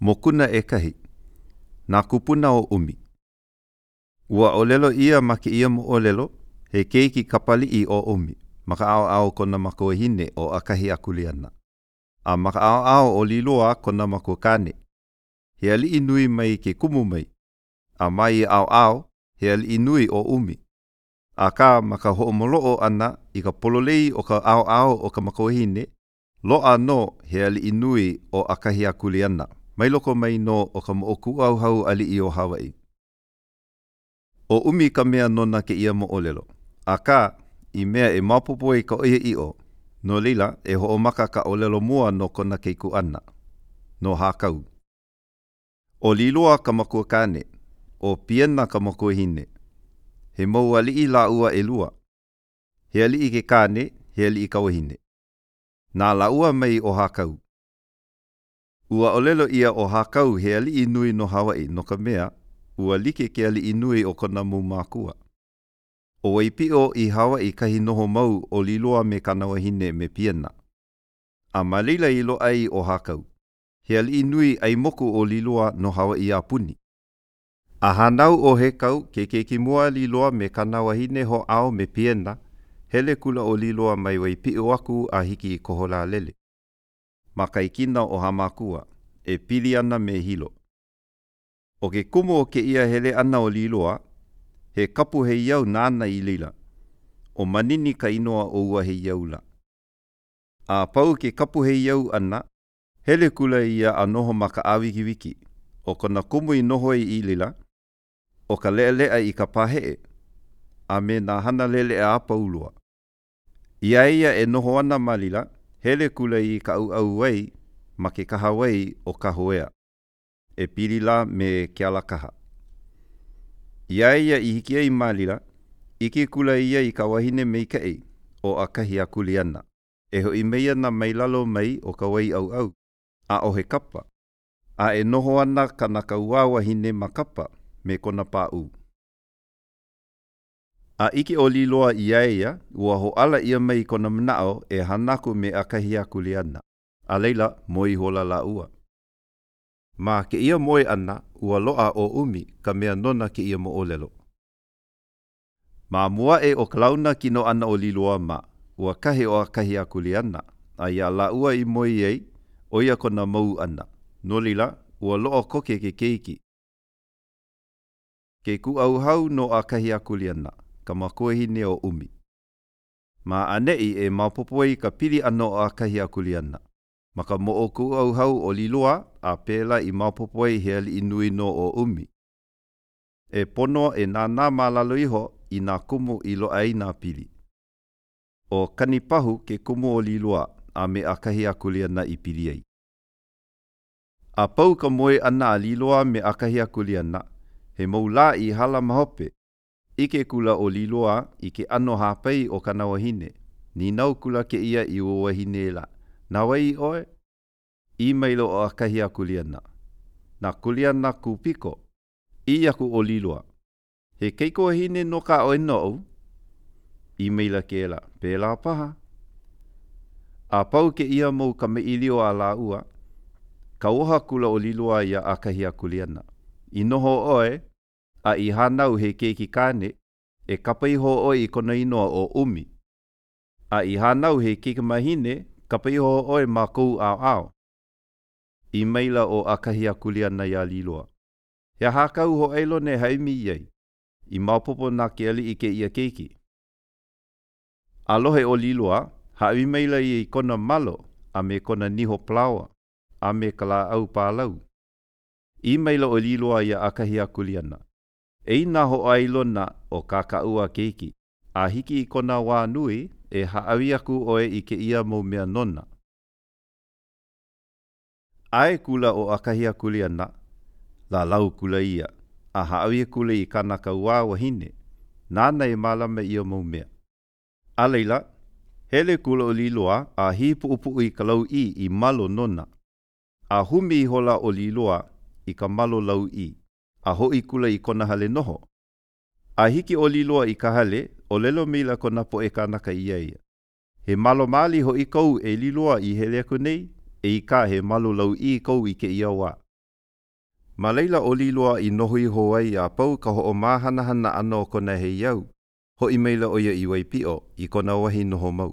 Mokuna ʻekahi, nā kūpuna o ʻUmi. Ua ʻōlelo ʻia ma kēia moʻolelo, he keiki kapaliʻi ʻo ʻUmi, ma ka ʻaoʻao kona makuahine ʻo ʻAkahiakuleana, a ma ka ʻaoʻao ʻo Līloa kona makuakāne. He aliʻi nui mai ke kumu mai, a ma ia ʻaoʻao, he aliʻi nui ʻo ʻUmi. Akā, ma ka hoʻomoloʻo ʻana i ka pololei o ka ʻaoʻao o Kamakauahine, loaʻa nō he aliʻi nui ʻo ʻAkahiakuleana, mai loko mai nō o ka moʻokūʻauhau aliʻi o Hawaiʻi. ʻO ʻUmi ka mea nona kēia moʻolelo, akā, i mea e maopopo ai ka ʻoiaʻiʻo, no laila, e hoʻomaka ka ʻōlelo mua no kona keikuaʻana, no Hākau. ʻO Līloa ka makuakāne, ʻo Piena ka makuahine. He mau aliʻi lāua ʻelua. He aliʻi ke kāne, he aliʻi ka wahine. Na lāua mai ʻo Hākau. Ua ʻōlelo ʻia ʻo Hākau he aliʻi nui no Hawaiʻi no ka mea, ua like ke aliʻi nui o kona mau mākua. ʻO Waipiʻo i Hawaiʻi kahi noho mau o Līloa me kana wahine me Piena. A ma laila i loaʻa ai ʻo Hākau. he aliʻi nui ʻai moku o Liloa no Hawaiʻi a puni. A hānau ʻo Hekau ke keiki mua a Liloa me kāna wahine hoʻāo me Piena, hele kula ʻo Liloa mai Waipiʻo aku a hiki i Koholālele, ma ka ikina o Hāmākua, e pili ana me Hilo. ʻO ke kumu o kēia hele ʻana o Liloa, he kapu heiau nāna i laila, ʻo Manini ka inoa o ua heiau lā. A pau ke kapu heiau ʻana, Hele kula ia a noho ma ka ʻāwikiwiki. ʻO kona kumu i noho ai i lila, ʻo ka leʻaleʻa i ka paheʻe, a me nā hana leleʻa a pau loa. Iā ia e noho ana ma lila, hele kula i ka ʻauʻau wai ma ke kahawai o Kahoea, e pili la me Kealakaha. Iā ia i hiki ai ma lila, ʻike kula ia i ka wahine meikaʻi ʻo ʻAkahiakuleana. e hoʻi mai ana mai lalo mai o ka wai ʻauʻau, ʻaʻohe kapa, a e noho ana kanaka ua wahine ma kapa me kona pāʻū. A ʻike oli loa iā ia, ua hoʻāla ʻia mai kona manaʻo e hana aku me ʻakahi a kuleana, a laila, moe ihola lāua. Ma kēia moe ʻana, ua loaʻa ʻo ʻUmi, ka mea nona kēia moʻolelo. Ma mua aʻe o ka launa kino ʻana o Liloa mā, ua kahe ʻo ʻAkahi a kuleana, a iā lāua i moe ai, ʻo ia kona mōu ʻana. No laila, ua loaʻa koke ke keiki. Ke kūʻauhau nō ʻAkahi a kuleana, ka makuahine o ʻUmi. Ma ʻaneʻi e maopopo ai ka pili ʻana o ʻAkahi a kuleana ma ka moʻokūʻauhau o Liloa a pēlā i maopopo ai he aliʻi nui nō ʻo ʻUmi. e pono e nānā ma lalo iho i nā kumu i loaʻa ai nā pili. ʻO Kanipahu ke kumu o Līloa a me ʻakahi a Kuleana i pili ai. A pau ka moe ʻana a Līloa me ʻakahi a Kuleana, he mau lā i hala ma hope. ʻIke kula ʻo Līloa i ke ʻano hāpai o kāna wahine, nīnau kula kēia i ua wahine lā, Na wai ʻoe? ʻĪ maila ʻo ʻakahi a Kuleana, Na Kuleana Kūpiko. ʻī aku ʻo Līloa, He keikoʻahine nō kā ʻoe noʻu? ʻĪ maila kēlā, Pēlā paha. A pau kēia mau kamaʻilio a lāua, kauoha akula ʻo Līloa iā ʻAkahiakuleana, i noho ʻoe, a i hānau he keiki kāne, e kapa iho ʻoe i kona inoa ʻo ʻUmi. A i hānau he keikimahine, kapa iho ʻoe ma kou ʻaoʻao. ʻĪ maila ʻo ʻAkahiakuleana iā Līloa, He aha kāu hōʻailona e haʻimi i ai? I maopopo na ke aliʻi kēia keiki. A lohe ʻo Līloa, hāʻawi maila ia i kona malo a me kona niho palaoa, a me ka lāʻau pālau. ʻĪ maila ʻo Līloa iā ʻAkahiakuleana, Eī nā hōʻailona o kā Kaʻua keiki, a hiki i kona wā nui, e hāʻawi aku ʻoe i kēia mau mea nona. ʻAe kula ʻo ʻAkahiakuleana, lalau kula ia, a hāʻawi akula i kāna kauā wahine, nāna e mālama i ia mau mea. A laila, hele kula ʻo Līloa a hīpuʻupuʻu i ka lauʻī i malo nona. A humi ihola ʻo Līloa i ka malo lauʻī, a hoʻi kula i kona hale noho. A hiki ʻo Līloa i ka hale, ʻōlelo maila kona poʻe kānaka iā ia. He malo mālie hoʻi kou e Liloa i hele aku nei, eikā he malo lauʻī kou i kēia wā. Ma laila ʻo Liloa i noho iho ai a pau ka hoʻomāhanahana ʻana o kona heiau, hoʻi maila ʻo ia i Waipiʻo, i kona wahi noho mau.